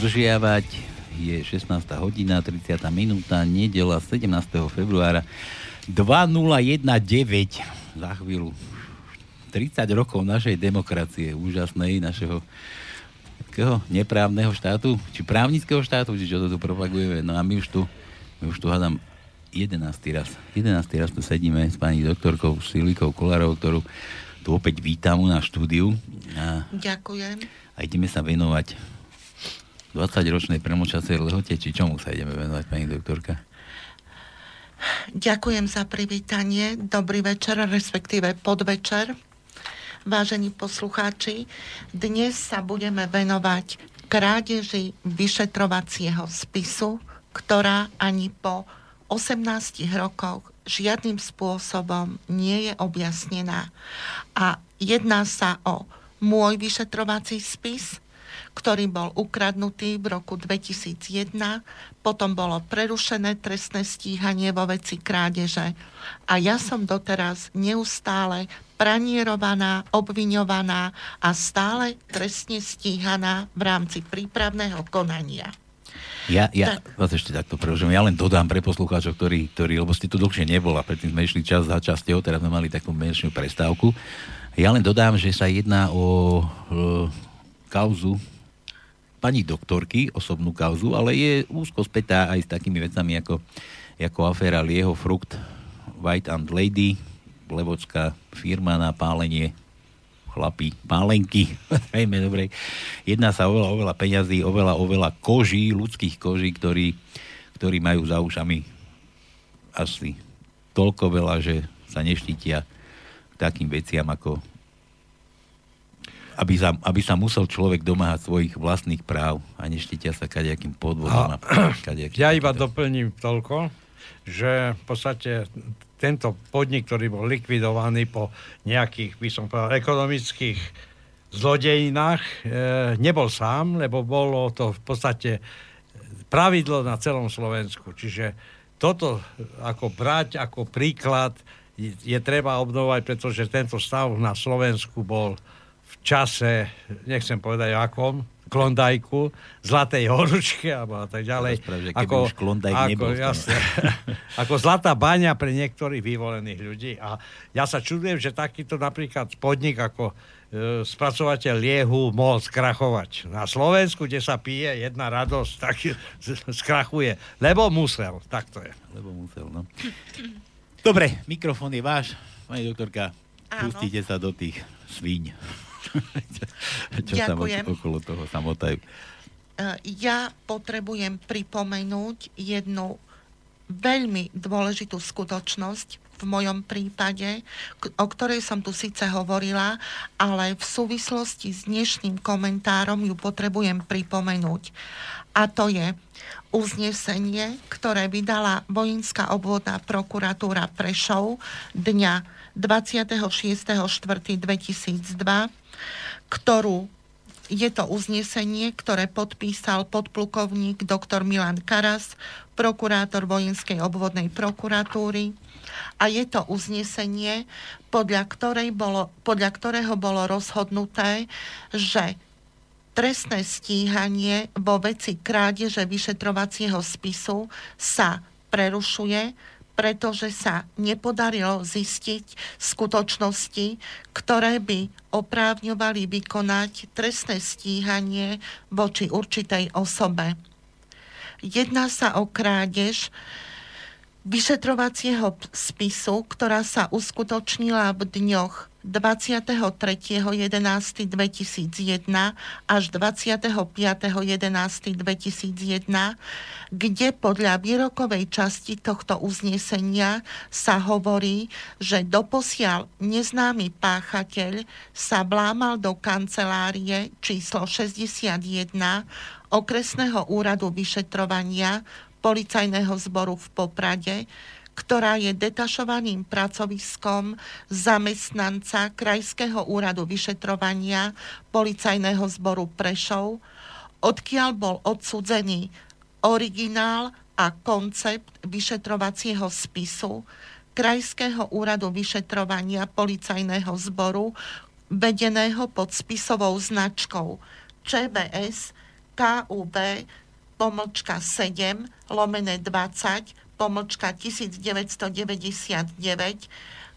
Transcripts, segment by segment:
zdržiavať. Je 16. hodina, 30. minúta, nedela 17. februára 2019. Za chvíľu 30 rokov našej demokracie, úžasnej, našeho takého neprávneho štátu, či právnického štátu, či čo to tu propagujeme. No a my už tu, my už tu hádam 11. raz. 11. raz tu sedíme s pani doktorkou Silikou Kolárovou, ktorú tu opäť vítam na štúdiu. A, Ďakujem. A ideme sa venovať 20-ročnej premočasej lehote, či čomu sa ideme venovať, pani doktorka? Ďakujem za privítanie. Dobrý večer, respektíve podvečer. Vážení poslucháči, dnes sa budeme venovať krádeži vyšetrovacieho spisu, ktorá ani po 18 rokoch žiadnym spôsobom nie je objasnená. A jedná sa o môj vyšetrovací spis, ktorý bol ukradnutý v roku 2001, potom bolo prerušené trestné stíhanie vo veci krádeže a ja som doteraz neustále pranierovaná, obviňovaná a stále trestne stíhaná v rámci prípravného konania. Ja, ja tak. vás ešte takto prerušujem. Ja len dodám pre poslucháčov, ktorí, ktorí, lebo ste tu dlhšie nebola, predtým sme išli čas za časťou, teraz sme mali takú menšiu prestávku. Ja len dodám, že sa jedná o, o kauzu pani doktorky, osobnú kauzu, ale je úzko spätá aj s takými vecami ako, ako aféra Lieho Frukt, White and Lady, levočká firma na pálenie chlapí, pálenky, najmä dobre. Jedná sa oveľa, oveľa peňazí, oveľa, oveľa koží, ľudských koží, ktorí, ktorí majú za ušami asi toľko veľa, že sa neštítia takým veciam ako aby sa, aby sa musel človek domáhať svojich vlastných práv a neštítia sa kadejakým podvodom. A, a ja iba doplním toľko, že v podstate tento podnik, ktorý bol likvidovaný po nejakých, by som povedal, ekonomických zlodejinách, e, nebol sám, lebo bolo to v podstate pravidlo na celom Slovensku. Čiže toto ako brať ako príklad je, je treba obnovať, pretože tento stav na Slovensku bol čase, nechcem povedať akom, klondajku, zlatej horúčke a tak ďalej. Spravíš, ako, už ako, nebol, jasne, ako zlatá baňa pre niektorých vyvolených ľudí. A ja sa čudujem, že takýto napríklad podnik ako e, spracovateľ liehu mohol skrachovať. Na Slovensku, kde sa pije jedna radosť, tak skrachuje. Lebo musel. Tak to je. Lebo musel, no. Dobre, mikrofón je váš. Pani doktorka, pustite sa do tých svíň. Čo Ďakujem. sa okolo toho samotajú? E, ja potrebujem pripomenúť jednu veľmi dôležitú skutočnosť v mojom prípade, o ktorej som tu síce hovorila, ale v súvislosti s dnešným komentárom ju potrebujem pripomenúť. A to je uznesenie, ktoré vydala vojenská obvodná prokuratúra Prešov dňa 26.4.2002 ktorú je to uznesenie, ktoré podpísal podplukovník doktor Milan Karas, prokurátor vojenskej obvodnej prokuratúry. A je to uznesenie, podľa, ktorej bolo, podľa ktorého bolo rozhodnuté, že trestné stíhanie vo veci krádeže vyšetrovacieho spisu sa prerušuje pretože sa nepodarilo zistiť skutočnosti, ktoré by oprávňovali vykonať trestné stíhanie voči určitej osobe. Jedná sa o krádež vyšetrovacieho spisu, ktorá sa uskutočnila v dňoch 23.11.2001 až 25.11.2001, kde podľa výrokovej časti tohto uznesenia sa hovorí, že doposiaľ neznámy páchateľ sa blámal do kancelárie číslo 61 okresného úradu vyšetrovania policajného zboru v Poprade, ktorá je detašovaným pracoviskom zamestnanca Krajského úradu vyšetrovania policajného zboru Prešov, odkiaľ bol odsudzený originál a koncept vyšetrovacieho spisu Krajského úradu vyšetrovania policajného zboru vedeného pod spisovou značkou ČBS KUB pomlčka 7 lomené 20 pomlčka 1999,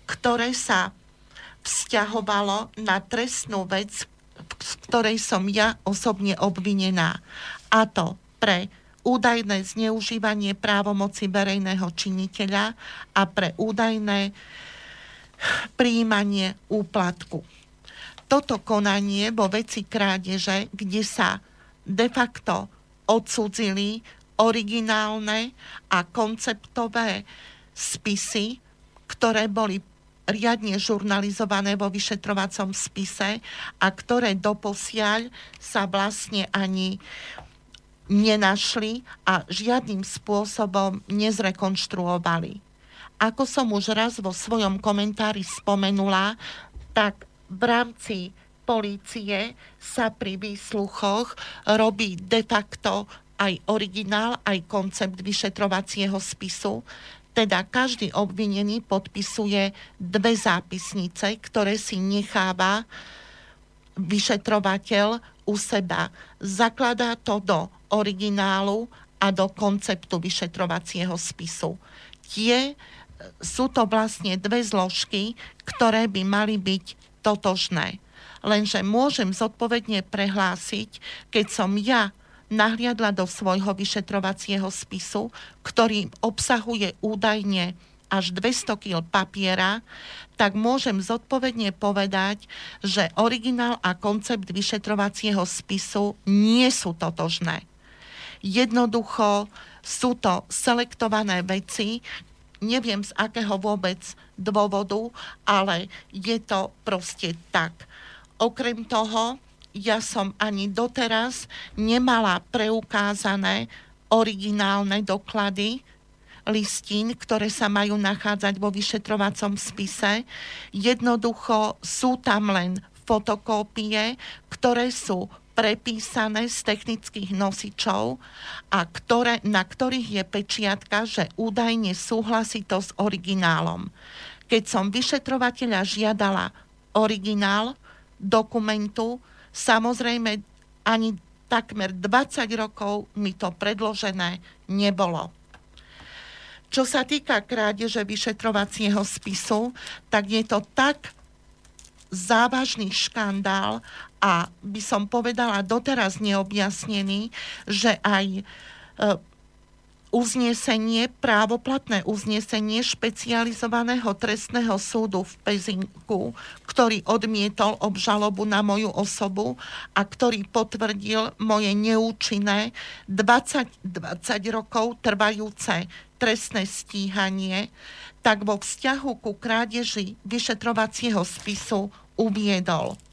ktoré sa vzťahovalo na trestnú vec, z ktorej som ja osobne obvinená. A to pre údajné zneužívanie právomoci verejného činiteľa a pre údajné príjmanie úplatku. Toto konanie vo veci krádeže, kde sa de facto odsudzili originálne a konceptové spisy, ktoré boli riadne žurnalizované vo vyšetrovacom spise a ktoré doposiaľ sa vlastne ani nenašli a žiadnym spôsobom nezrekonštruovali. Ako som už raz vo svojom komentári spomenula, tak v rámci polície sa pri výsluchoch robí de facto aj originál, aj koncept vyšetrovacieho spisu. Teda každý obvinený podpisuje dve zápisnice, ktoré si necháva vyšetrovateľ u seba. Zakladá to do originálu a do konceptu vyšetrovacieho spisu. Tie sú to vlastne dve zložky, ktoré by mali byť totožné. Lenže môžem zodpovedne prehlásiť, keď som ja nahliadla do svojho vyšetrovacieho spisu, ktorý obsahuje údajne až 200 kg papiera, tak môžem zodpovedne povedať, že originál a koncept vyšetrovacieho spisu nie sú totožné. Jednoducho sú to selektované veci, neviem z akého vôbec dôvodu, ale je to proste tak. Okrem toho, ja som ani doteraz nemala preukázané originálne doklady listín, ktoré sa majú nachádzať vo vyšetrovacom spise. Jednoducho sú tam len fotokópie, ktoré sú prepísané z technických nosičov a ktoré, na ktorých je pečiatka, že údajne súhlasí to s originálom. Keď som vyšetrovateľa žiadala originál dokumentu, Samozrejme, ani takmer 20 rokov mi to predložené nebolo. Čo sa týka krádeže vyšetrovacieho spisu, tak je to tak závažný škandál a by som povedala doteraz neobjasnený, že aj e, uznesenie, právoplatné uznesenie špecializovaného trestného súdu v Pezinku, ktorý odmietol obžalobu na moju osobu a ktorý potvrdil moje neúčinné 20, 20 rokov trvajúce trestné stíhanie, tak vo vzťahu ku krádeži vyšetrovacieho spisu uviedol –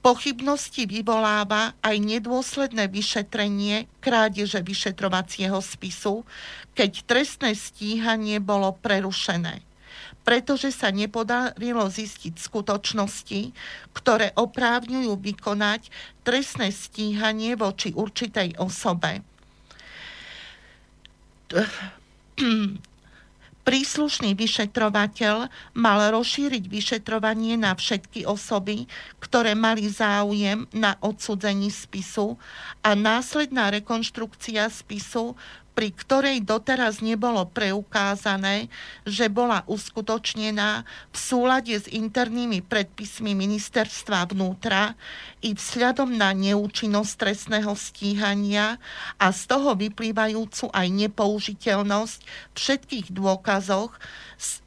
Pochybnosti vyvoláva aj nedôsledné vyšetrenie krádeže vyšetrovacieho spisu, keď trestné stíhanie bolo prerušené. Pretože sa nepodarilo zistiť skutočnosti, ktoré oprávňujú vykonať trestné stíhanie voči určitej osobe Príslušný vyšetrovateľ mal rozšíriť vyšetrovanie na všetky osoby, ktoré mali záujem na odsudzení spisu a následná rekonštrukcia spisu pri ktorej doteraz nebolo preukázané, že bola uskutočnená v súlade s internými predpismi ministerstva vnútra i vzhľadom na neúčinnosť trestného stíhania a z toho vyplývajúcu aj nepoužiteľnosť všetkých dôkazov,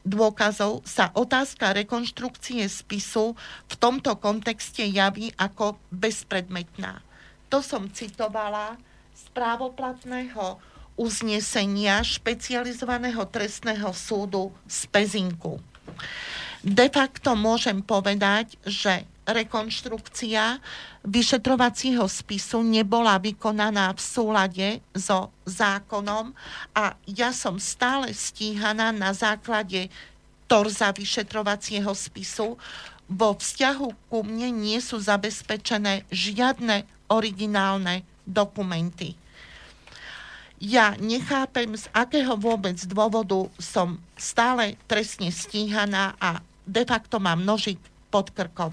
dôkazov sa otázka rekonštrukcie spisu v tomto kontexte javí ako bezpredmetná. To som citovala z právoplatného uznesenia špecializovaného trestného súdu z Pezinku. De facto môžem povedať, že rekonštrukcia vyšetrovacieho spisu nebola vykonaná v súlade so zákonom a ja som stále stíhaná na základe torza vyšetrovacieho spisu. Vo vzťahu ku mne nie sú zabezpečené žiadne originálne dokumenty ja nechápem, z akého vôbec dôvodu som stále trestne stíhaná a de facto mám nožik pod krkom.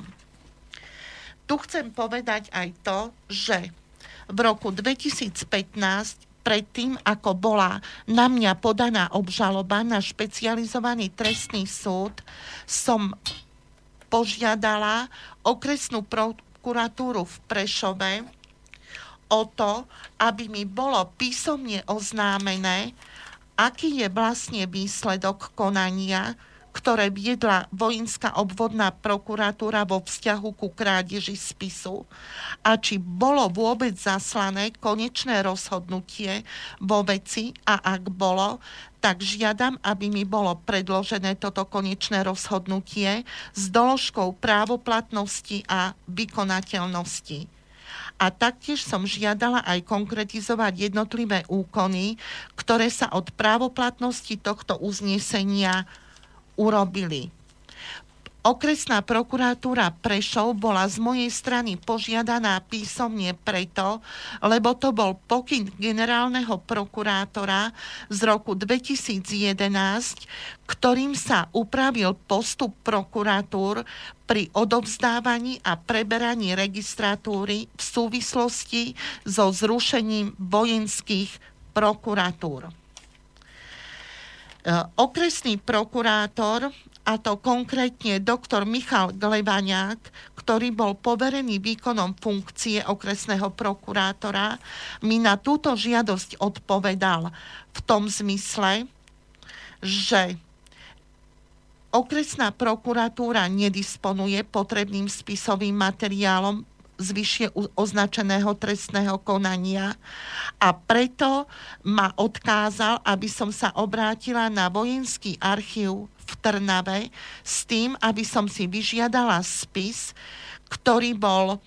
Tu chcem povedať aj to, že v roku 2015 predtým, ako bola na mňa podaná obžaloba na špecializovaný trestný súd, som požiadala okresnú prokuratúru v Prešove o to, aby mi bolo písomne oznámené, aký je vlastne výsledok konania, ktoré viedla vojenská obvodná prokuratúra vo vzťahu ku krádeži spisu a či bolo vôbec zaslané konečné rozhodnutie vo veci a ak bolo, tak žiadam, aby mi bolo predložené toto konečné rozhodnutie s doložkou právoplatnosti a vykonateľnosti a taktiež som žiadala aj konkretizovať jednotlivé úkony, ktoré sa od právoplatnosti tohto uznesenia urobili. Okresná prokuratúra Prešov bola z mojej strany požiadaná písomne preto, lebo to bol pokyn generálneho prokurátora z roku 2011, ktorým sa upravil postup prokuratúr pri odovzdávaní a preberaní registratúry v súvislosti so zrušením vojenských prokuratúr. E, okresný prokurátor, a to konkrétne doktor Michal Glebaňák, ktorý bol poverený výkonom funkcie okresného prokurátora, mi na túto žiadosť odpovedal v tom zmysle, že okresná prokuratúra nedisponuje potrebným spisovým materiálom z vyššie označeného trestného konania a preto ma odkázal, aby som sa obrátila na vojenský archív v Trnave s tým, aby som si vyžiadala spis, ktorý bol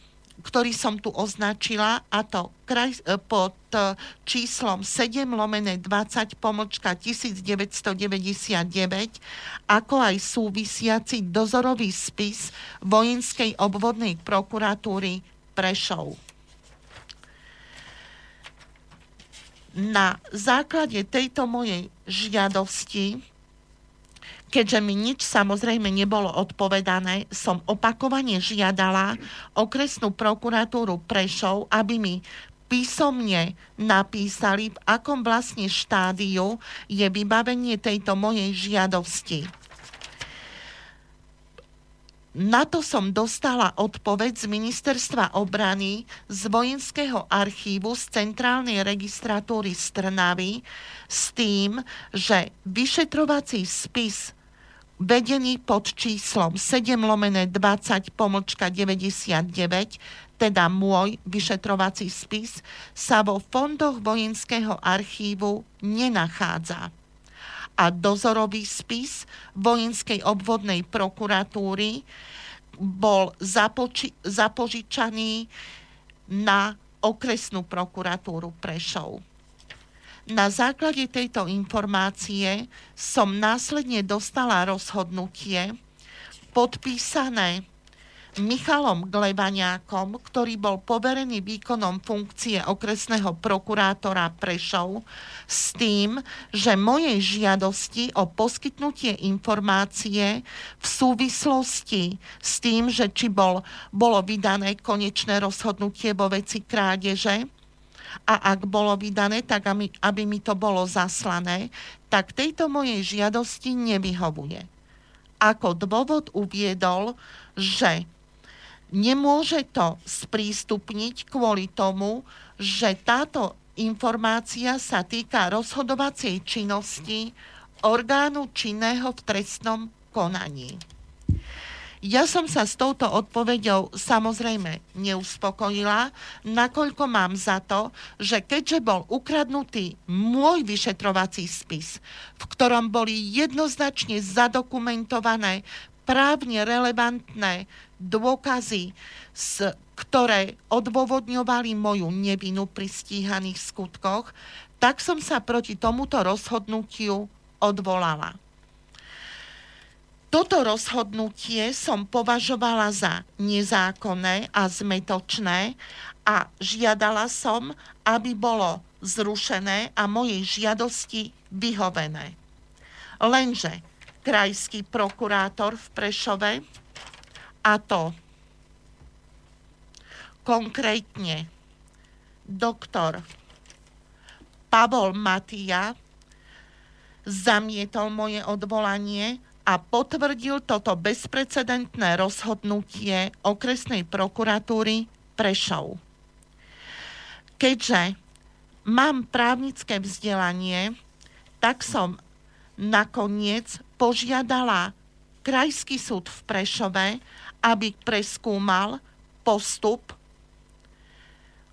ktorý som tu označila, a to kraj, e, pod e, číslom 7 lomené 20 pomočka 1999, ako aj súvisiaci dozorový spis vojenskej obvodnej prokuratúry Prešov. Na základe tejto mojej žiadosti keďže mi nič samozrejme nebolo odpovedané, som opakovane žiadala okresnú prokuratúru Prešov, aby mi písomne napísali, v akom vlastne štádiu je vybavenie tejto mojej žiadosti. Na to som dostala odpoveď z Ministerstva obrany, z Vojenského archívu, z Centrálnej registratúry Strnavy s tým, že vyšetrovací spis vedený pod číslom 7 lomené 20 pomlčka 99, teda môj vyšetrovací spis, sa vo fondoch vojenského archívu nenachádza. A dozorový spis vojenskej obvodnej prokuratúry bol započi- zapožičaný na okresnú prokuratúru Prešov. Na základe tejto informácie som následne dostala rozhodnutie podpísané Michalom Glebaňákom, ktorý bol poverený výkonom funkcie okresného prokurátora Prešov, s tým, že mojej žiadosti o poskytnutie informácie v súvislosti s tým, že či bol, bolo vydané konečné rozhodnutie vo veci krádeže, a ak bolo vydané, tak aby, mi to bolo zaslané, tak tejto mojej žiadosti nevyhovuje. Ako dôvod uviedol, že nemôže to sprístupniť kvôli tomu, že táto informácia sa týka rozhodovacej činnosti orgánu činného v trestnom konaní. Ja som sa s touto odpoveďou samozrejme neuspokojila, nakoľko mám za to, že keďže bol ukradnutý môj vyšetrovací spis, v ktorom boli jednoznačne zadokumentované právne relevantné dôkazy, ktoré odôvodňovali moju nevinu pri stíhaných skutkoch, tak som sa proti tomuto rozhodnutiu odvolala. Toto rozhodnutie som považovala za nezákonné a zmetočné a žiadala som, aby bolo zrušené a mojej žiadosti vyhovené. Lenže krajský prokurátor v Prešove, a to konkrétne doktor Pavol Matia zamietol moje odvolanie a potvrdil toto bezprecedentné rozhodnutie okresnej prokuratúry Prešov. Keďže mám právnické vzdelanie, tak som nakoniec požiadala Krajský súd v Prešove, aby preskúmal postup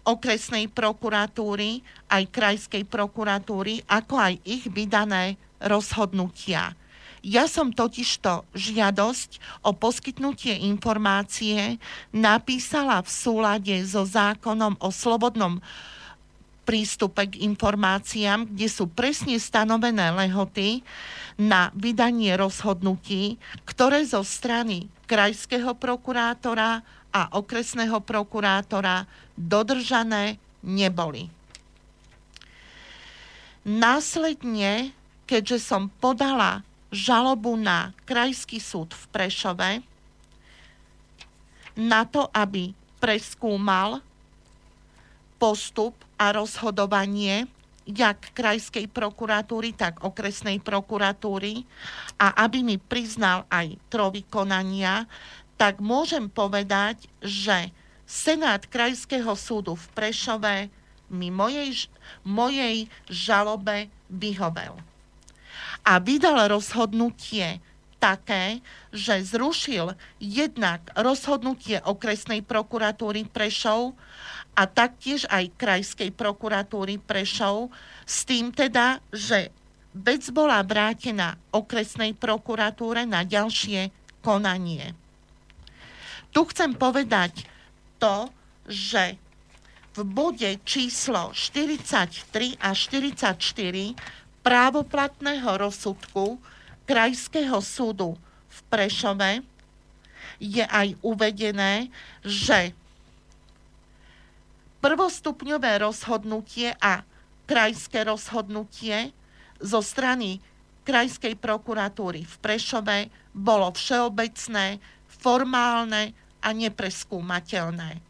okresnej prokuratúry, aj krajskej prokuratúry, ako aj ich vydané rozhodnutia. Ja som totižto žiadosť o poskytnutie informácie napísala v súlade so zákonom o slobodnom prístupe k informáciám, kde sú presne stanovené lehoty na vydanie rozhodnutí, ktoré zo strany krajského prokurátora a okresného prokurátora dodržané neboli. Následne, keďže som podala žalobu na Krajský súd v Prešove na to, aby preskúmal postup a rozhodovanie jak krajskej prokuratúry, tak okresnej prokuratúry. A aby mi priznal aj trovy konania, tak môžem povedať, že Senát Krajského súdu v Prešove mi mojej, mojej žalobe vyhovel a vydal rozhodnutie také, že zrušil jednak rozhodnutie okresnej prokuratúry Prešov a taktiež aj krajskej prokuratúry Prešov s tým teda, že vec bola vrátená okresnej prokuratúre na ďalšie konanie. Tu chcem povedať to, že v bode číslo 43 a 44 právoplatného rozsudku Krajského súdu v Prešove je aj uvedené, že prvostupňové rozhodnutie a krajské rozhodnutie zo strany Krajskej prokuratúry v Prešove bolo všeobecné, formálne a nepreskúmateľné.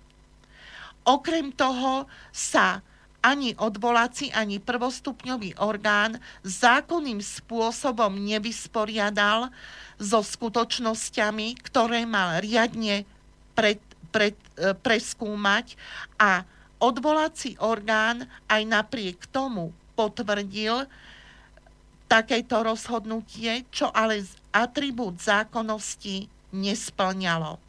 Okrem toho sa ani odvolací, ani prvostupňový orgán zákonným spôsobom nevysporiadal so skutočnosťami, ktoré mal riadne pred, pred, e, preskúmať a odvolací orgán aj napriek tomu potvrdil takéto rozhodnutie, čo ale atribút zákonnosti nesplňalo.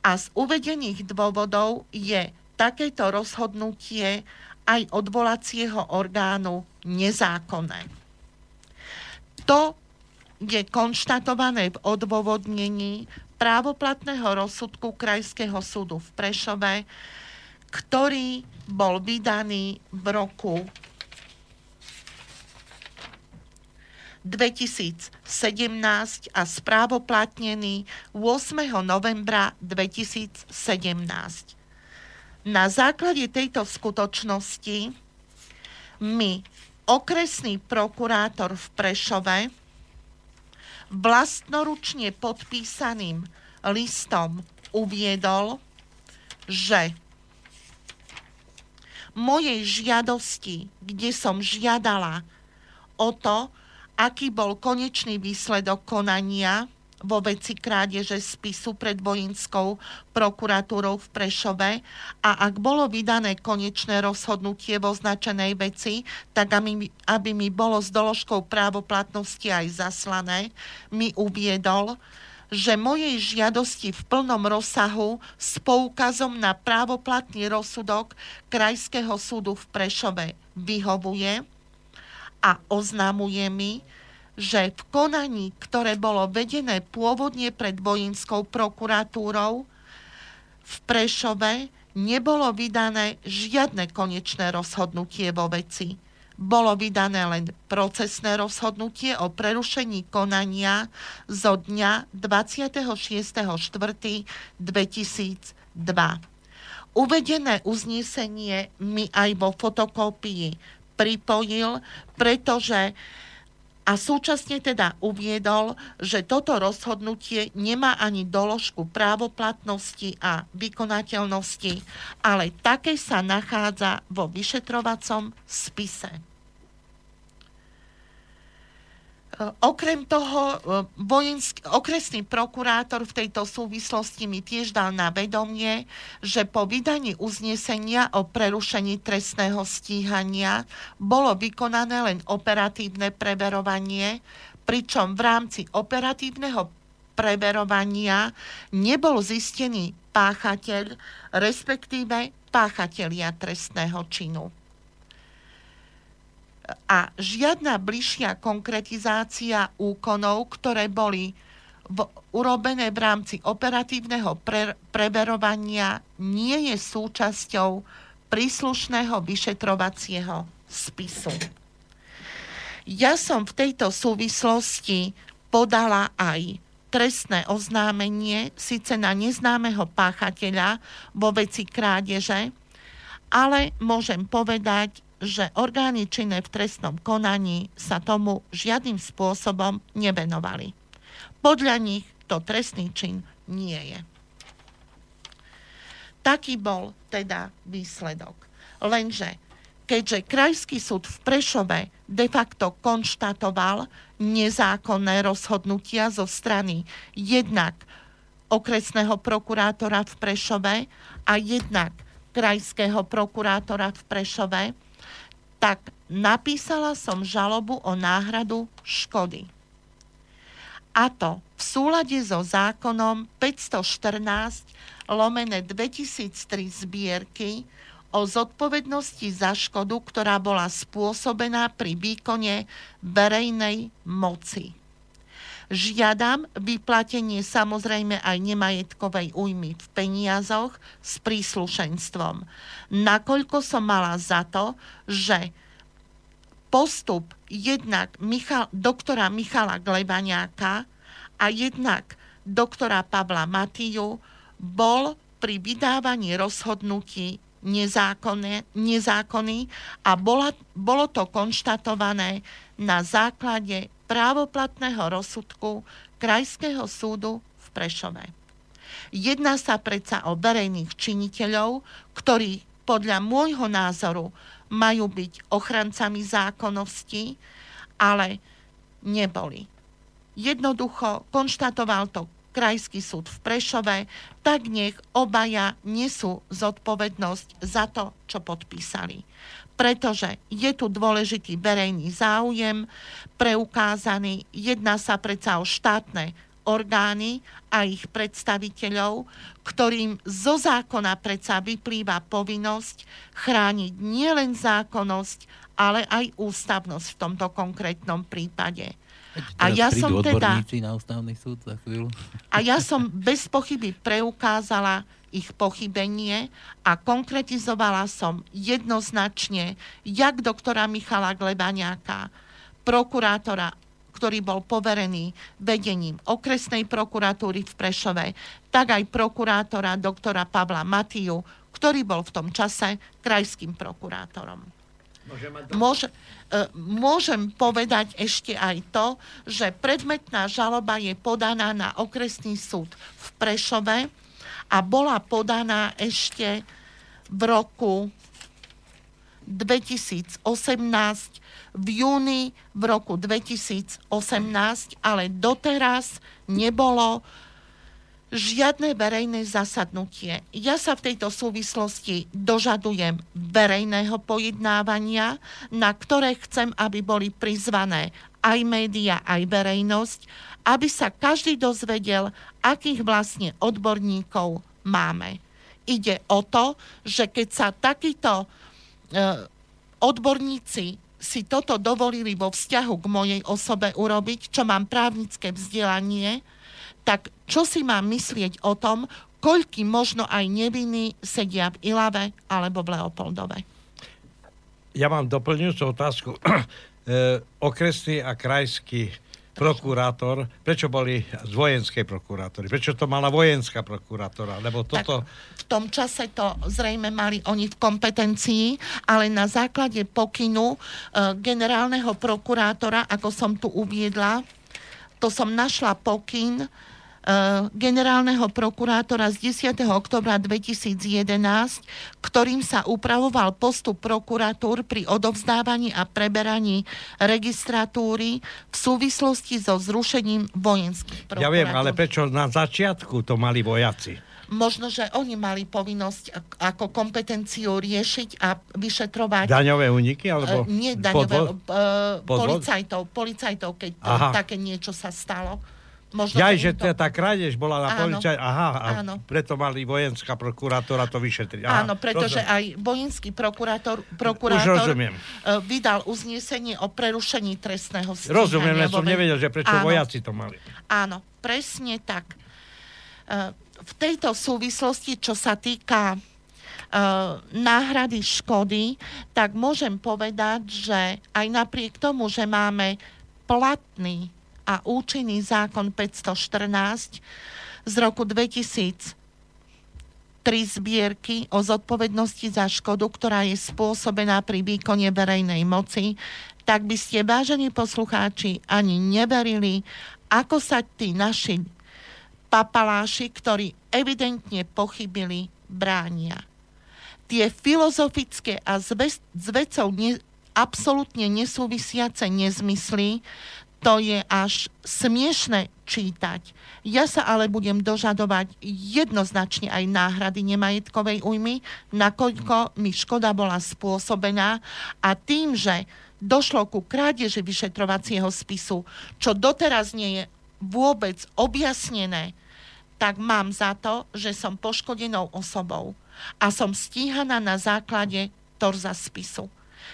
A z uvedených dôvodov je takéto rozhodnutie aj odvolacieho orgánu nezákonné. To je konštatované v odôvodnení právoplatného rozsudku Krajského súdu v Prešove, ktorý bol vydaný v roku 2017 a správoplatnený 8. novembra 2017. Na základe tejto skutočnosti mi okresný prokurátor v Prešove vlastnoručne podpísaným listom uviedol, že mojej žiadosti, kde som žiadala o to, aký bol konečný výsledok konania, vo veci krádeže spisu pred vojenskou prokuratúrou v Prešove. A ak bolo vydané konečné rozhodnutie v označenej veci, tak aby, aby mi bolo s doložkou právoplatnosti aj zaslané, mi uviedol, že mojej žiadosti v plnom rozsahu s poukazom na právoplatný rozsudok Krajského súdu v Prešove vyhovuje a oznamuje mi, že v konaní, ktoré bolo vedené pôvodne pred vojenskou prokuratúrou v Prešove, nebolo vydané žiadne konečné rozhodnutie vo veci. Bolo vydané len procesné rozhodnutie o prerušení konania zo dňa 26.4.2002. Uvedené uznesenie mi aj vo fotokópii pripojil, pretože a súčasne teda uviedol, že toto rozhodnutie nemá ani doložku právoplatnosti a vykonateľnosti, ale také sa nachádza vo vyšetrovacom spise. E, okrem toho, e, vojenský, okresný prokurátor v tejto súvislosti mi tiež dal na vedomie, že po vydaní uznesenia o prerušení trestného stíhania bolo vykonané len operatívne preverovanie, pričom v rámci operatívneho preverovania nebol zistený páchateľ, respektíve páchatelia trestného činu a žiadna bližšia konkretizácia úkonov, ktoré boli v, urobené v rámci operatívneho pre, preverovania, nie je súčasťou príslušného vyšetrovacieho spisu. Ja som v tejto súvislosti podala aj trestné oznámenie, síce na neznámeho páchateľa vo veci krádeže, ale môžem povedať, že orgány činné v trestnom konaní sa tomu žiadnym spôsobom nevenovali. Podľa nich to trestný čin nie je. Taký bol teda výsledok. Lenže keďže Krajský súd v Prešove de facto konštatoval nezákonné rozhodnutia zo strany jednak okresného prokurátora v Prešove a jednak krajského prokurátora v Prešove, tak napísala som žalobu o náhradu škody. A to v súlade so zákonom 514 lomené 2003 zbierky o zodpovednosti za škodu, ktorá bola spôsobená pri výkone verejnej moci. Žiadam vyplatenie samozrejme aj nemajetkovej újmy v peniazoch s príslušenstvom. Nakoľko som mala za to, že postup jednak Michal, doktora Michala Glebaniáka a jednak doktora Pavla Matiu bol pri vydávaní rozhodnutí nezákonné, nezákonný a bola, bolo to konštatované na základe právoplatného rozsudku Krajského súdu v Prešove. Jedná sa predsa o verejných činiteľov, ktorí podľa môjho názoru majú byť ochrancami zákonnosti, ale neboli. Jednoducho konštatoval to Krajský súd v Prešove, tak nech obaja nesú zodpovednosť za to, čo podpísali pretože je tu dôležitý verejný záujem preukázaný. Jedná sa predsa o štátne orgány a ich predstaviteľov, ktorým zo zákona predsa vyplýva povinnosť chrániť nielen zákonnosť, ale aj ústavnosť v tomto konkrétnom prípade. a ja som teda... Na ústavný súd za chvíľu. A ja som bez pochyby preukázala ich pochybenie a konkretizovala som jednoznačne jak doktora Michala Glebaniaka, prokurátora, ktorý bol poverený vedením okresnej prokuratúry v Prešove, tak aj prokurátora doktora Pavla Matiu, ktorý bol v tom čase krajským prokurátorom. Môže, e, môžem povedať ešte aj to, že predmetná žaloba je podaná na okresný súd v Prešove a bola podaná ešte v roku 2018, v júni v roku 2018, ale doteraz nebolo žiadne verejné zasadnutie. Ja sa v tejto súvislosti dožadujem verejného pojednávania, na ktoré chcem, aby boli prizvané aj média, aj verejnosť, aby sa každý dozvedel, akých vlastne odborníkov máme. Ide o to, že keď sa takíto e, odborníci si toto dovolili vo vzťahu k mojej osobe urobiť, čo mám právnické vzdelanie, tak čo si mám myslieť o tom, koľky možno aj nevinní sedia v Ilave alebo v Leopoldove? Ja mám doplňujúcu otázku. E, okresný a krajský prokurátor, prečo boli z vojenskej prokurátory? Prečo to mala vojenská prokurátora? Lebo toto... Tak v tom čase to zrejme mali oni v kompetencii, ale na základe pokynu e, generálneho prokurátora, ako som tu uviedla, to som našla pokyn Eh, generálneho prokurátora z 10. oktobra 2011, ktorým sa upravoval postup prokuratúr pri odovzdávaní a preberaní registratúry v súvislosti so zrušením vojenských prokuratúr. Ja viem, ale prečo na začiatku to mali vojaci? možno, že oni mali povinnosť ako kompetenciu riešiť a vyšetrovať... Daňové úniky? Alebo uh, nie daňové, uh, policajtov, policajtov, keď to, také niečo sa stalo. Možno ja, že to... tá krádež bola na policaj, aha, a áno. preto mali vojenská prokurátora to vyšetriť. Aha, Áno, pretože rozumiem. aj vojenský prokurátor, prokurátor e, vydal uznesenie o prerušení trestného stíhania. Rozumiem, len som nevedel, že prečo áno, vojaci to mali. Áno, presne tak. E, v tejto súvislosti, čo sa týka Uh, náhrady škody, tak môžem povedať, že aj napriek tomu, že máme platný a účinný zákon 514 z roku 2000 tri zbierky o zodpovednosti za škodu, ktorá je spôsobená pri výkone verejnej moci, tak by ste, vážení poslucháči, ani neverili, ako sa tí naši papaláši, ktorí evidentne pochybili, bránia. Tie filozofické a s vecou ne, absolútne nesúvisiace nezmysly to je až smiešne čítať. Ja sa ale budem dožadovať jednoznačne aj náhrady nemajetkovej újmy, nakoľko mi škoda bola spôsobená a tým, že došlo ku krádeži vyšetrovacieho spisu, čo doteraz nie je vôbec objasnené, tak mám za to, že som poškodenou osobou a som stíhaná na základe torza spisu.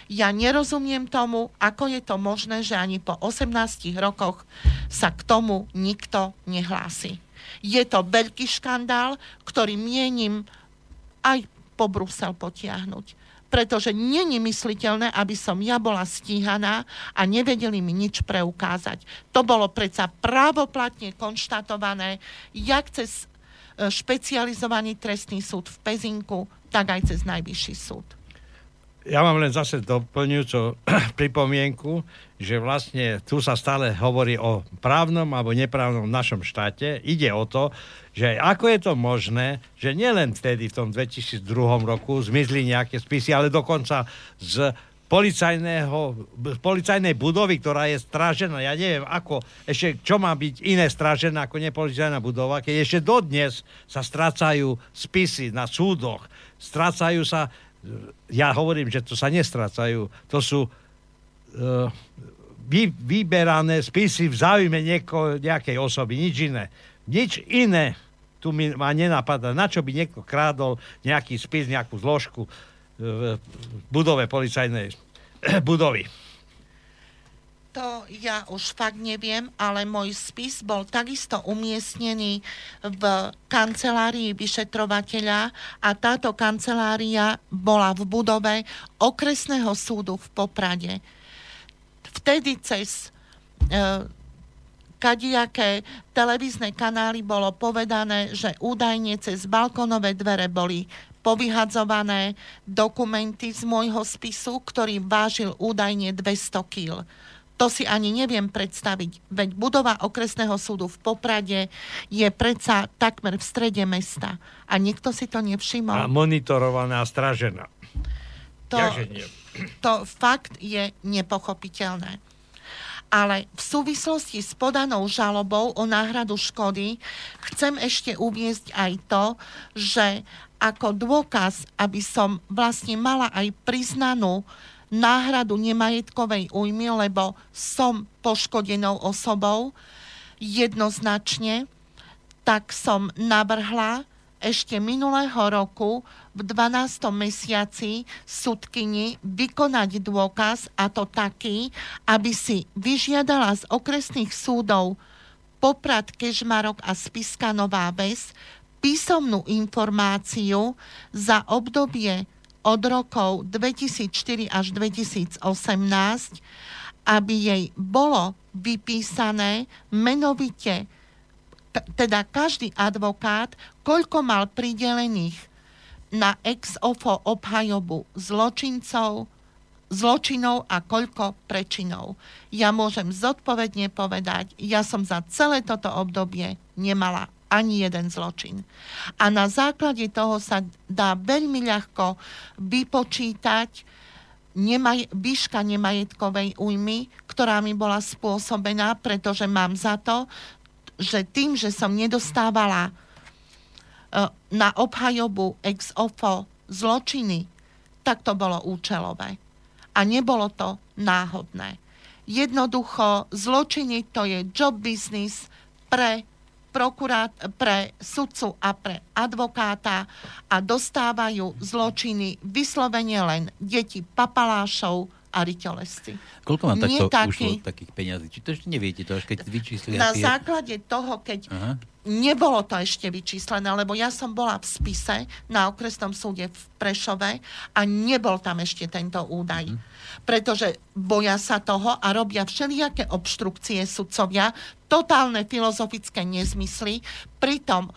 Ja nerozumiem tomu, ako je to možné, že ani po 18 rokoch sa k tomu nikto nehlási. Je to veľký škandál, ktorý mienim aj po Brusel potiahnuť. Pretože není mysliteľné, aby som ja bola stíhaná a nevedeli mi nič preukázať. To bolo predsa právoplatne konštatované, jak cez e, špecializovaný trestný súd v Pezinku, tak aj cez najvyšší súd ja mám len zase doplňujúcu pripomienku, že vlastne tu sa stále hovorí o právnom alebo neprávnom našom štáte. Ide o to, že ako je to možné, že nielen vtedy v tom 2002 roku zmizli nejaké spisy, ale dokonca z policajného, policajnej budovy, ktorá je strážená. Ja neviem, ako, ešte čo má byť iné strážené ako nepolicajná budova, keď ešte dodnes sa strácajú spisy na súdoch, strácajú sa ja hovorím, že to sa nestrácajú. To sú uh, vy, vyberané spisy v záujme nieko, nejakej osoby, nič iné. Nič iné tu mi ma nenapadá. Na čo by niekto krádol nejaký spis, nejakú zložku v budove policajnej budovy to ja už fakt neviem, ale môj spis bol takisto umiestnený v kancelárii vyšetrovateľa a táto kancelária bola v budove okresného súdu v Poprade. Vtedy cez e, kadiaké televízne kanály bolo povedané, že údajne cez balkonové dvere boli povyhadzované dokumenty z môjho spisu, ktorý vážil údajne 200 kg. To si ani neviem predstaviť. Veď budova okresného súdu v Poprade je predsa takmer v strede mesta. A niekto si to nevšimol. A monitorovaná a stražená. To, to fakt je nepochopiteľné. Ale v súvislosti s podanou žalobou o náhradu škody chcem ešte uviezť aj to, že ako dôkaz, aby som vlastne mala aj priznanú náhradu nemajetkovej újmy, lebo som poškodenou osobou jednoznačne, tak som navrhla ešte minulého roku v 12. mesiaci sudkyni vykonať dôkaz a to taký, aby si vyžiadala z okresných súdov Poprad, Kežmarok a Spiska Nová Ves písomnú informáciu za obdobie od rokov 2004 až 2018 aby jej bolo vypísané menovite, teda každý advokát, koľko mal pridelených na ex ofo obhajobu zločincov, zločinov a koľko prečinov. Ja môžem zodpovedne povedať, ja som za celé toto obdobie nemala ani jeden zločin. A na základe toho sa dá veľmi ľahko vypočítať nemaj, výška nemajetkovej újmy, ktorá mi bola spôsobená, pretože mám za to, že tým, že som nedostávala e, na obhajobu ex ofo zločiny, tak to bolo účelové. A nebolo to náhodné. Jednoducho, zločiny to je job business pre prokurát, pre sudcu a pre advokáta a dostávajú zločiny vyslovene len deti papalášov a ryťolesci. Koľko vám takto taký, ušlo takých peňazí? Či to ešte neviete, to až keď vyčíslia Na tie... základe toho, keď Aha. nebolo to ešte vyčíslené, lebo ja som bola v spise na okresnom súde v Prešove a nebol tam ešte tento údaj. Mhm pretože boja sa toho a robia všelijaké obštrukcie sudcovia, totálne filozofické nezmysly, pritom e,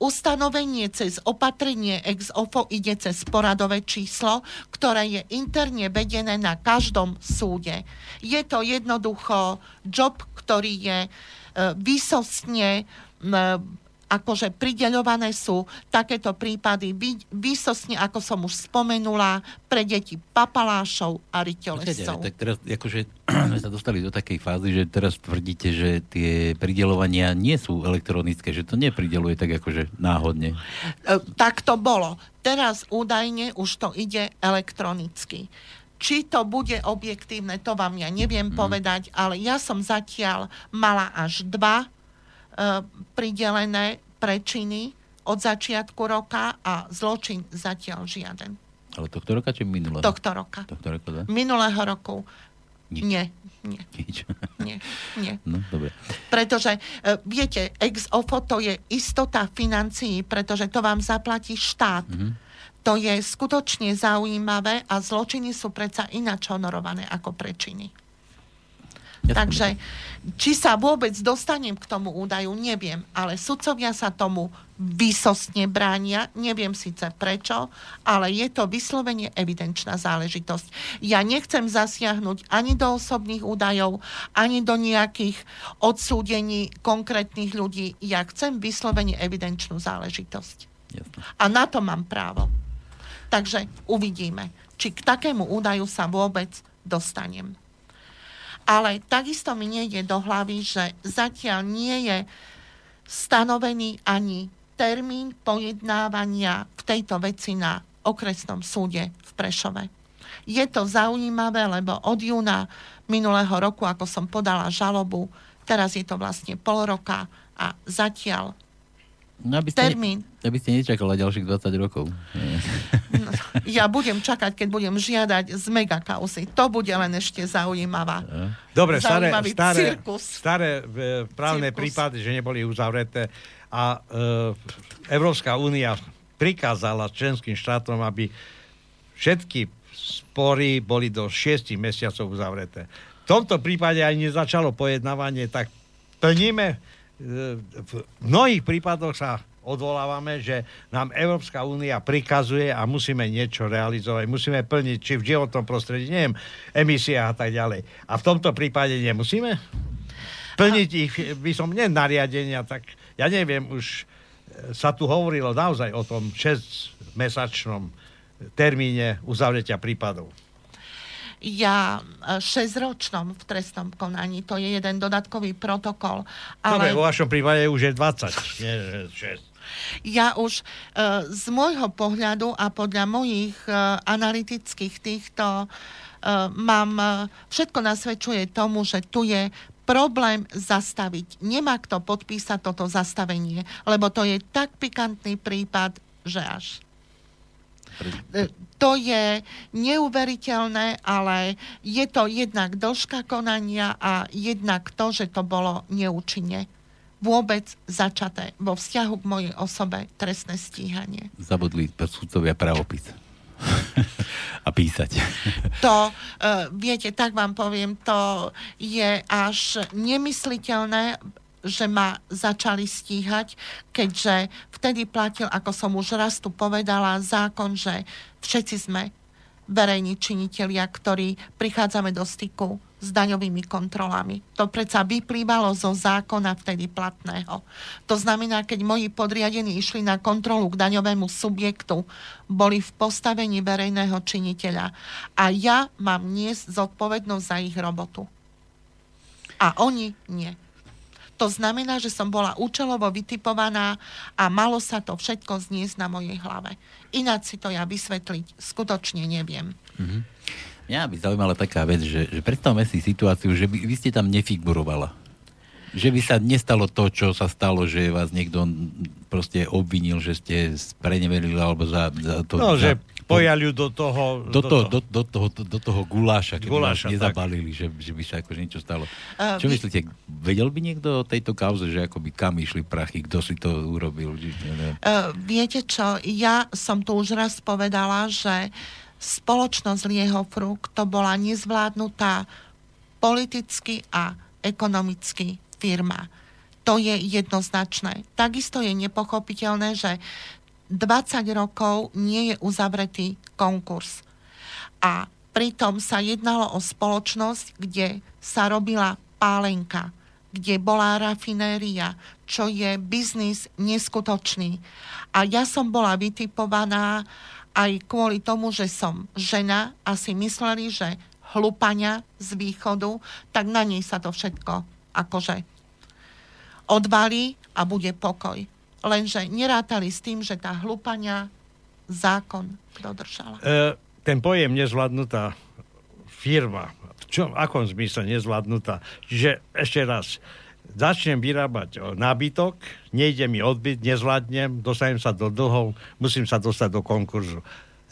ustanovenie cez opatrenie ex ofo ide cez poradové číslo, ktoré je interne vedené na každom súde. Je to jednoducho job, ktorý je e, výsostne akože prideľované sú takéto prípady výsosne, ako som už spomenula, pre deti papalášov a ryťolescov. Tak teraz akože sme sa dostali do takej fázy, že teraz tvrdíte, že tie prideľovania nie sú elektronické, že to neprideluje tak akože náhodne. E, tak to bolo. Teraz údajne už to ide elektronicky. Či to bude objektívne, to vám ja neviem mm. povedať, ale ja som zatiaľ mala až dva pridelené prečiny od začiatku roka a zločin zatiaľ žiaden. Ale tohto roka či minulého? Tohto roka. Tohto roka, da? Minulého roku. Nič. Nie. Nie. Nič. Nie. Nie. No, dobre. Pretože, uh, viete, ex ofo to je istota financií, pretože to vám zaplatí štát. Mm-hmm. To je skutočne zaujímavé a zločiny sú predsa ináč honorované ako prečiny. Takže či sa vôbec dostanem k tomu údaju, neviem, ale sudcovia sa tomu výsostne bránia, neviem síce prečo, ale je to vyslovene evidenčná záležitosť. Ja nechcem zasiahnuť ani do osobných údajov, ani do nejakých odsúdení konkrétnych ľudí. Ja chcem vyslovene evidenčnú záležitosť. Jasne. A na to mám právo. Takže uvidíme, či k takému údaju sa vôbec dostanem. Ale takisto mi nejde do hlavy, že zatiaľ nie je stanovený ani termín pojednávania v tejto veci na okresnom súde v Prešove. Je to zaujímavé, lebo od júna minulého roku, ako som podala žalobu, teraz je to vlastne pol roka a zatiaľ No, aby ste, termín. Aby ste nečakala ďalších 20 rokov. No, ja budem čakať, keď budem žiadať z megakausy. To bude len ešte zaujímavá. Dobre, staré, staré, staré e, právne cirkus. prípady, že neboli uzavreté a e, Európska únia prikázala členským štátom, aby všetky spory boli do 6 mesiacov uzavreté. V tomto prípade aj nezačalo pojednávanie, tak plníme v mnohých prípadoch sa odvolávame, že nám Európska únia prikazuje a musíme niečo realizovať, musíme plniť, či v životnom prostredí, neviem, emisia a tak ďalej. A v tomto prípade nemusíme plniť a... ich, by som, nie nariadenia, tak ja neviem, už sa tu hovorilo naozaj o tom 6-mesačnom termíne uzavretia prípadov ja 6-ročnom e, v trestnom konaní. To je jeden dodatkový protokol. Ale... Dobre, vo vašom prípade už je 20, nie 6. Ja už uh, z môjho pohľadu a podľa mojich uh, analytických týchto uh, mám, všetko nasvedčuje tomu, že tu je problém zastaviť. Nemá kto podpísať toto zastavenie, lebo to je tak pikantný prípad, že až. To je neuveriteľné, ale je to jednak dĺžka konania a jednak to, že to bolo neúčinne vôbec začaté vo vzťahu k mojej osobe trestné stíhanie. Zabudli sudcovia pravopis. a písať. To viete, tak vám poviem, to je až nemysliteľné, že ma začali stíhať, keďže vtedy platil, ako som už raz tu povedala, zákon, že všetci sme verejní činitelia, ktorí prichádzame do styku s daňovými kontrolami. To predsa vyplývalo zo zákona vtedy platného. To znamená, keď moji podriadení išli na kontrolu k daňovému subjektu, boli v postavení verejného činiteľa. A ja mám niesť zodpovednosť za ich robotu. A oni nie. To znamená, že som bola účelovo vytipovaná a malo sa to všetko zniesť na mojej hlave. Ináč si to ja vysvetliť skutočne neviem. Mm-hmm. Mňa by zaujímala taká vec, že, že predstavme si situáciu, že by, vy ste tam nefigurovala. Že by sa nestalo to, čo sa stalo, že vás niekto proste obvinil, že ste spreneverili alebo za, za to... No, za, že pojali do toho... Do, to, do, do, toho, do, do toho guláša, keď guláša, vás nezabalili, že, že by sa akože niečo stalo. Uh, Čo vy... myslíte, vedel by niekto o tejto kauze, že akoby kam išli prachy, kto si to urobil? Uh, viete čo, ja som tu už raz povedala, že spoločnosť Lieho Frukt to bola nezvládnutá politicky a ekonomicky firma. To je jednoznačné. Takisto je nepochopiteľné, že 20 rokov nie je uzavretý konkurs. A pritom sa jednalo o spoločnosť, kde sa robila pálenka, kde bola rafinéria, čo je biznis neskutočný. A ja som bola vytipovaná aj kvôli tomu, že som žena a si mysleli, že hlupania z východu, tak na nej sa to všetko akože odvalí a bude pokoj lenže nerátali s tým, že tá hlupania zákon dodržala. E, ten pojem nezvládnutá firma, v čom, akom zmysle nezvládnutá? Čiže ešte raz, začnem vyrábať nábytok, nejde mi odbyt, nezvládnem, dostanem sa do dlhov, musím sa dostať do konkurzu.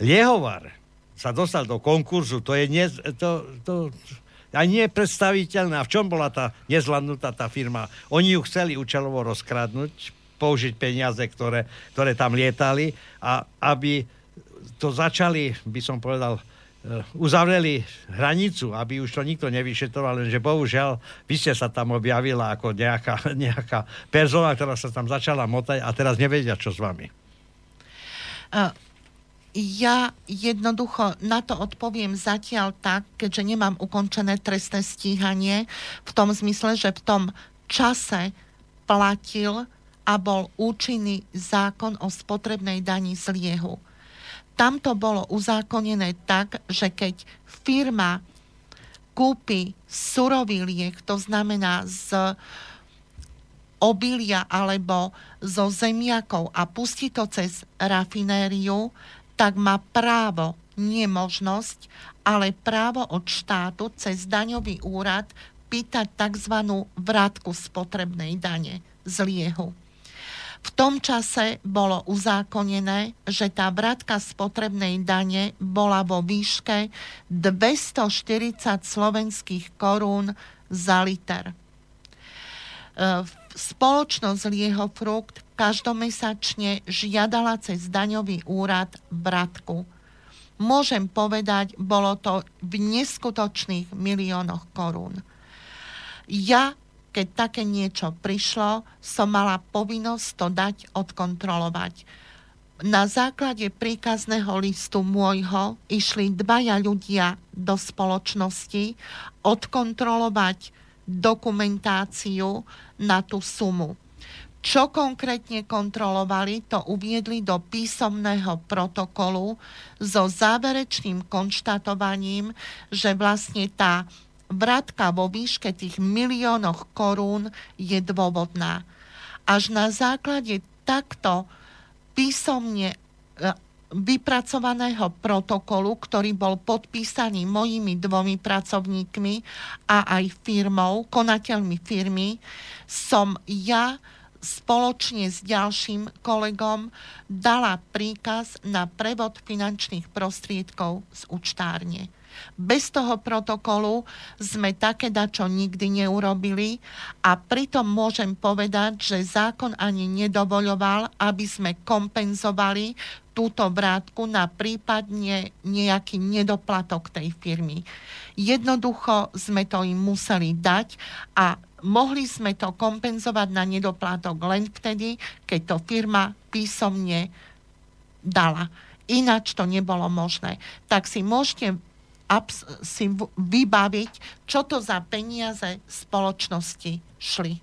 Liehovar sa dostal do konkurzu, to je nie, to, to, a nie je predstaviteľné. A v čom bola tá nezvládnutá tá firma? Oni ju chceli účelovo rozkradnúť, použiť peniaze, ktoré, ktoré tam lietali a aby to začali, by som povedal, eh, uzavreli hranicu, aby už to nikto nevyšetroval, lenže bohužiaľ vy ste sa tam objavila ako nejaká, nejaká persona, ktorá sa tam začala motať a teraz nevedia, čo s vami. Uh, ja jednoducho na to odpoviem zatiaľ tak, keďže nemám ukončené trestné stíhanie, v tom zmysle, že v tom čase platil a bol účinný zákon o spotrebnej dani z liehu. Tam to bolo uzákonené tak, že keď firma kúpi surový liek, to znamená z obilia alebo zo zemiakov a pustí to cez rafinériu, tak má právo, nie možnosť, ale právo od štátu cez daňový úrad pýtať tzv. vrátku spotrebnej dane z liehu. V tom čase bolo uzákonené, že tá vratka spotrebnej dane bola vo výške 240 slovenských korún za liter. E, spoločnosť Lieho Frukt každomesačne žiadala cez daňový úrad vratku. Môžem povedať, bolo to v neskutočných miliónoch korún. Ja keď také niečo prišlo, som mala povinnosť to dať odkontrolovať. Na základe príkazného listu môjho išli dvaja ľudia do spoločnosti odkontrolovať dokumentáciu na tú sumu. Čo konkrétne kontrolovali, to uviedli do písomného protokolu so záverečným konštatovaním, že vlastne tá vratka vo výške tých miliónoch korún je dôvodná. Až na základe takto písomne vypracovaného protokolu, ktorý bol podpísaný mojimi dvomi pracovníkmi a aj firmou, konateľmi firmy, som ja spoločne s ďalším kolegom dala príkaz na prevod finančných prostriedkov z účtárne. Bez toho protokolu sme také dačo nikdy neurobili a pritom môžem povedať, že zákon ani nedovoľoval, aby sme kompenzovali tú túto vrátku na prípadne nejaký nedoplatok tej firmy. Jednoducho sme to im museli dať a mohli sme to kompenzovať na nedoplatok len vtedy, keď to firma písomne dala. Ináč to nebolo možné. Tak si môžete abs- si vybaviť, čo to za peniaze spoločnosti šli.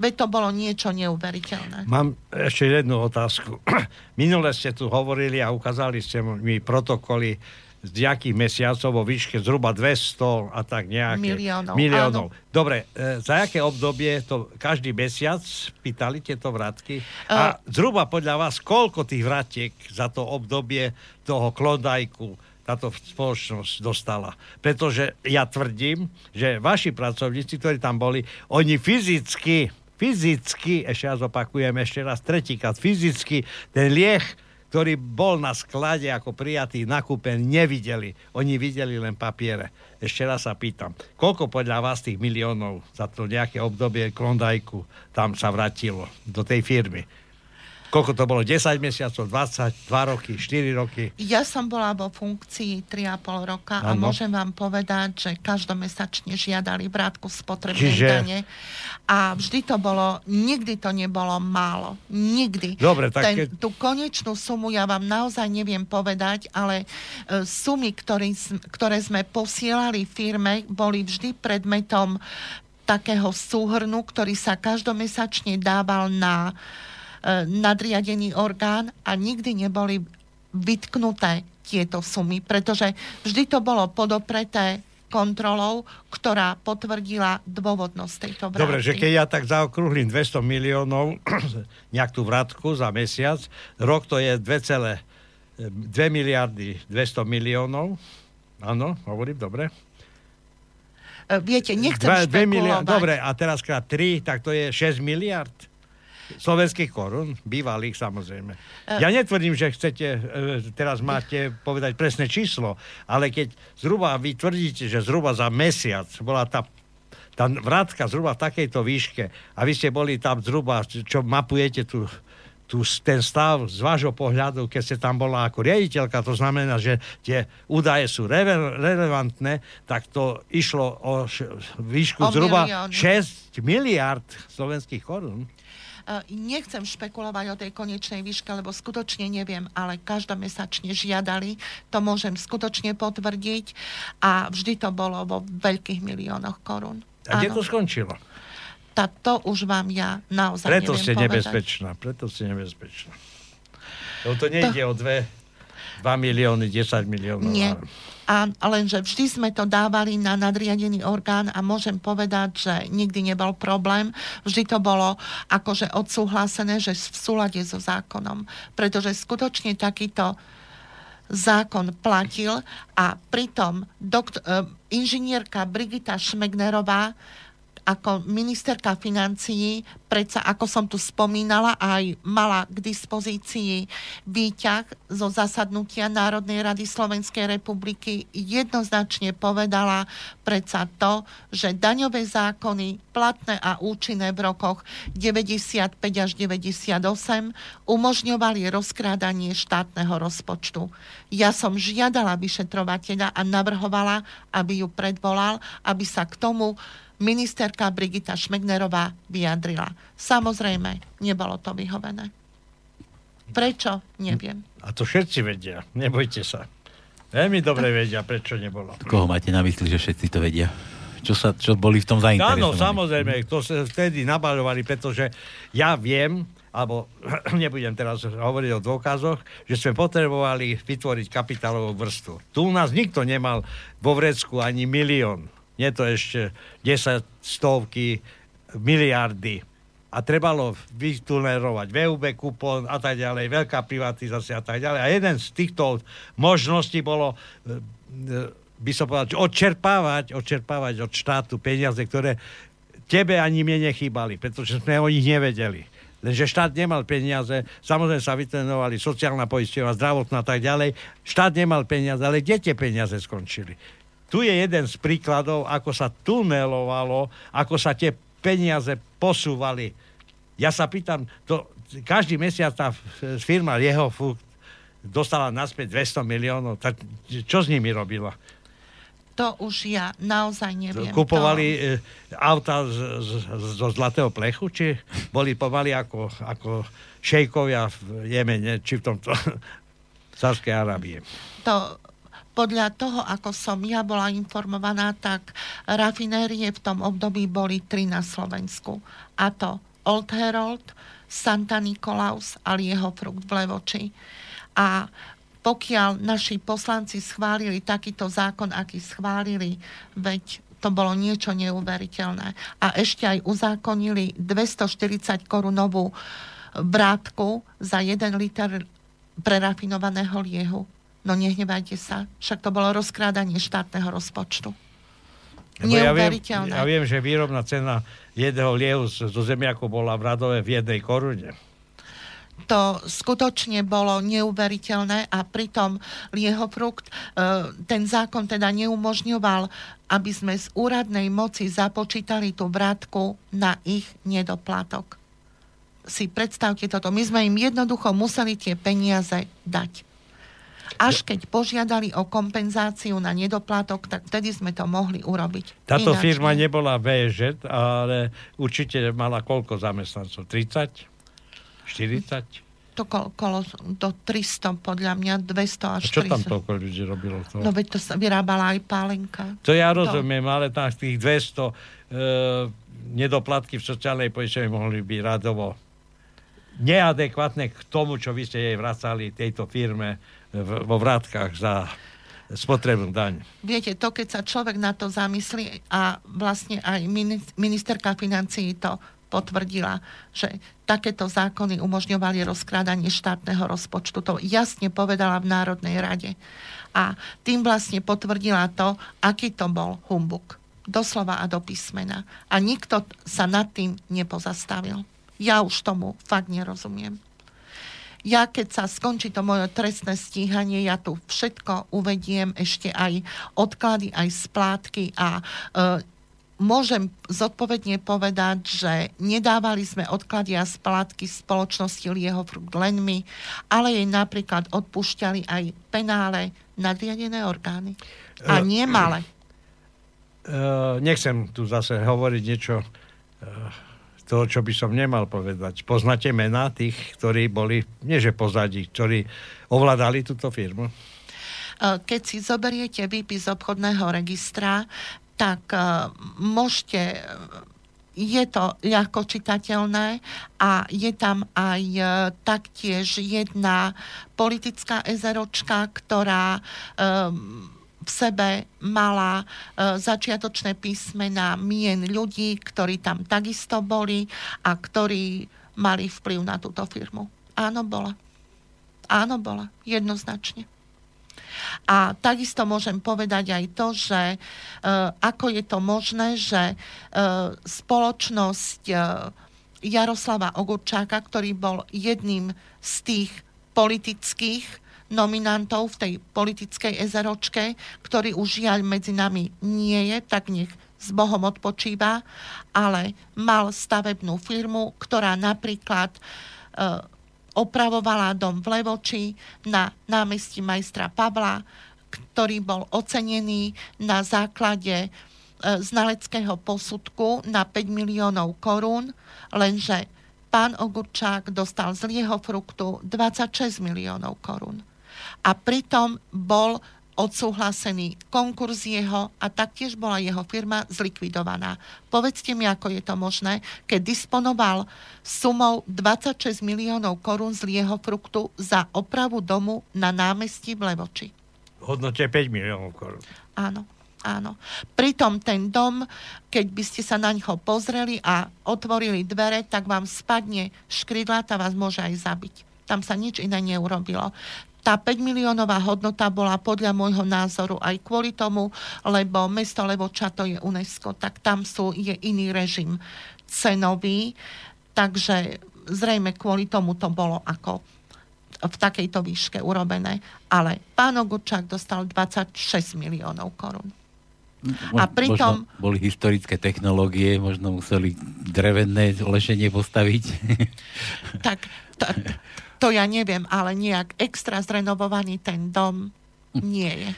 Veď to bolo niečo neuveriteľné. Mám ešte jednu otázku. Minule ste tu hovorili a ukázali ste mi protokoly z nejakých mesiacov vo výške zhruba 200 a tak nejaké. Miliónov. Miliónov. Áno. Dobre, e, za aké obdobie to každý mesiac pýtali tieto vratky? Uh, a zhruba podľa vás, koľko tých vratiek za to obdobie toho klondajku táto spoločnosť dostala. Pretože ja tvrdím, že vaši pracovníci, ktorí tam boli, oni fyzicky, fyzicky, ešte raz opakujem, ešte raz tretíkrát, fyzicky ten lieh ktorý bol na sklade ako prijatý, nakúpen, nevideli. Oni videli len papiere. Ešte raz sa pýtam, koľko podľa vás tých miliónov za to nejaké obdobie Klondajku tam sa vrátilo do tej firmy? Koľko to bolo? 10 mesiacov, 22 roky, 4 roky? Ja som bola vo funkcii 3,5 roka ano. a môžem vám povedať, že každomesačne žiadali vrátku spotrebnej Čiže... dane a vždy to bolo, nikdy to nebolo málo. Nikdy. Dobre, tak Ten, keď... Tú konečnú sumu ja vám naozaj neviem povedať, ale e, sumy, ktorý, ktoré sme posielali firme, boli vždy predmetom takého súhrnu, ktorý sa každomesačne dával na E, nadriadený orgán a nikdy neboli vytknuté tieto sumy, pretože vždy to bolo podopreté kontrolou, ktorá potvrdila dôvodnosť tejto vrátky. Dobre, že keď ja tak zaokrúhlim 200 miliónov, nejak tú vrátku za mesiac, rok to je 2,2 miliardy 200 miliónov. Áno, hovorím, dobre. E, viete, nechcem 2, 2 miliard, Dobre, a teraz krát 3, tak to je 6 miliard slovenských korún, bývalých samozrejme. E- ja netvrdím, že chcete, e, teraz máte povedať presné číslo, ale keď zhruba vy tvrdíte, že zhruba za mesiac bola tá tá vrátka zhruba v takejto výške a vy ste boli tam zhruba, čo mapujete tu, tu ten stav z vášho pohľadu, keď ste tam bola ako riaditeľka, to znamená, že tie údaje sú rele- relevantné, tak to išlo o š- výšku o zhruba milión. 6 miliard slovenských korún. Nechcem špekulovať o tej konečnej výške, lebo skutočne neviem, ale každomesačne žiadali, to môžem skutočne potvrdiť a vždy to bolo vo veľkých miliónoch korún. A kde to skončilo? Tá, to už vám ja naozaj Preto ste povedať. nebezpečná, preto ste nebezpečná. Lebo to nejde to... o dve, 2 milióny, 10 miliónov. Nie. A lenže vždy sme to dávali na nadriadený orgán a môžem povedať, že nikdy nebol problém. Vždy to bolo akože odsúhlasené, že v súlade so zákonom. Pretože skutočne takýto zákon platil a pritom doktor, e, inžinierka Brigita Šmegnerová ako ministerka financií, predsa ako som tu spomínala, aj mala k dispozícii výťah zo zasadnutia Národnej rady Slovenskej republiky, jednoznačne povedala predsa to, že daňové zákony platné a účinné v rokoch 95 až 98 umožňovali rozkrádanie štátneho rozpočtu. Ja som žiadala vyšetrovateľa a navrhovala, aby ju predvolal, aby sa k tomu ministerka Brigita Šmegnerová vyjadrila. Samozrejme, nebolo to vyhovené. Prečo? Neviem. A to všetci vedia. Nebojte sa. Veľmi dobre vedia, prečo nebolo. Koho máte na mysli, že všetci to vedia? Čo, sa, čo boli v tom zainteresovaní? Áno, samozrejme, to sa vtedy nabaľovali, pretože ja viem, alebo nebudem teraz hovoriť o dôkazoch, že sme potrebovali vytvoriť kapitálovú vrstvu. Tu u nás nikto nemal vo vrecku ani milión nie to ešte 10 stovky, miliardy. A trebalo vytunerovať VUB kupón a tak ďalej, veľká privatizácia a tak ďalej. A jeden z týchto možností bolo e, e, by som povedal, odčerpávať, odčerpávať od štátu peniaze, ktoré tebe ani mne nechýbali, pretože sme o nich nevedeli. Lenže štát nemal peniaze, samozrejme sa vytrenovali sociálna poisťová, zdravotná a tak ďalej. Štát nemal peniaze, ale kde tie peniaze skončili? Tu je jeden z príkladov, ako sa tunelovalo, ako sa tie peniaze posúvali. Ja sa pýtam, to, každý mesiac tá firma jeho dostala naspäť 200 miliónov. Tak čo s nimi robila? To už ja naozaj neviem. Kupovali to... E, auta z, z, zo zlatého plechu, či boli pomaly ako, ako šejkovia v Jemene, či v tomto Sávskej Arábie? To podľa toho, ako som ja bola informovaná, tak rafinérie v tom období boli tri na Slovensku. A to Old Herald, Santa Nikolaus a Lieho Frukt v Levoči. A pokiaľ naši poslanci schválili takýto zákon, aký schválili, veď to bolo niečo neuveriteľné. A ešte aj uzákonili 240 korunovú vrátku za 1 liter prerafinovaného liehu. No nehnevajte sa, však to bolo rozkrádanie štátneho rozpočtu. Ja viem, ja viem, že výrobná cena jedného liehu zo zemiaku bola v Radove v jednej korune to skutočne bolo neuveriteľné a pritom Liehofrukt, e, ten zákon teda neumožňoval, aby sme z úradnej moci započítali tú vrátku na ich nedoplatok. Si predstavte toto. My sme im jednoducho museli tie peniaze dať. Až keď požiadali o kompenzáciu na nedoplatok, tak vtedy sme to mohli urobiť. Táto Ináč firma nie. nebola VŽ, ale určite mala koľko zamestnancov? 30? 40? To kolo, kolo do 300, podľa mňa 200 až A čo 300. tam toľko ľudí robilo? To? No veď to sa vyrábala aj pálenka. To ja rozumiem, to. ale tam z tých 200 e, nedoplatky v sociálnej poistenie mohli byť radovo neadekvátne k tomu, čo vy ste jej vracali tejto firme vo vrátkach za spotrebnú daň. Viete, to keď sa človek na to zamyslí a vlastne aj ministerka financií to potvrdila, že takéto zákony umožňovali rozkrádanie štátneho rozpočtu. To jasne povedala v Národnej rade. A tým vlastne potvrdila to, aký to bol humbuk. Doslova a do písmena. A nikto sa nad tým nepozastavil. Ja už tomu fakt nerozumiem. Ja keď sa skončí to moje trestné stíhanie, ja tu všetko uvediem, ešte aj odklady, aj splátky a e, môžem zodpovedne povedať, že nedávali sme odklady a splátky spoločnosti Lieho Frukt len my, ale jej napríklad odpúšťali aj penále nadriadené orgány. A nie malé. Uh, nechcem tu zase hovoriť niečo uh, toho, čo by som nemal povedať. Poznáte mená tých, ktorí boli, nie že pozadí, ktorí ovládali túto firmu? Keď si zoberiete výpis obchodného registra, tak uh, môžete je to ľahko čitateľné a je tam aj taktiež jedna politická ezeročka, ktorá um, v sebe mala uh, začiatočné písmena mien ľudí, ktorí tam takisto boli a ktorí mali vplyv na túto firmu. Áno, bola. Áno, bola. Jednoznačne. A takisto môžem povedať aj to, že e, ako je to možné, že e, spoločnosť e, Jaroslava Ogurčáka, ktorý bol jedným z tých politických nominantov v tej politickej ezeročke, ktorý už žiaľ medzi nami nie je, tak nech s Bohom odpočíva, ale mal stavebnú firmu, ktorá napríklad opravovala dom v Levoči na námestí majstra Pavla, ktorý bol ocenený na základe e, znaleckého posudku na 5 miliónov korún, lenže pán Ogurčák dostal z lieho fruktu 26 miliónov korún. A pritom bol odsúhlasený konkurs jeho a taktiež bola jeho firma zlikvidovaná. Povedzte mi, ako je to možné, keď disponoval sumou 26 miliónov korún z jeho fruktu za opravu domu na námestí v Levoči. V hodnote 5 miliónov korún. Áno. Áno. Pritom ten dom, keď by ste sa na ňo pozreli a otvorili dvere, tak vám spadne škrydla a vás môže aj zabiť. Tam sa nič iné neurobilo tá 5 miliónová hodnota bola podľa môjho názoru aj kvôli tomu, lebo mesto Levoča to je UNESCO, tak tam sú, je iný režim cenový, takže zrejme kvôli tomu to bolo ako v takejto výške urobené. Ale pán Ogurčák dostal 26 miliónov korún. a pritom... Možno boli historické technológie, možno museli drevené lešenie postaviť? tak to, to ja neviem, ale nejak extra zrenovovaný ten dom nie je.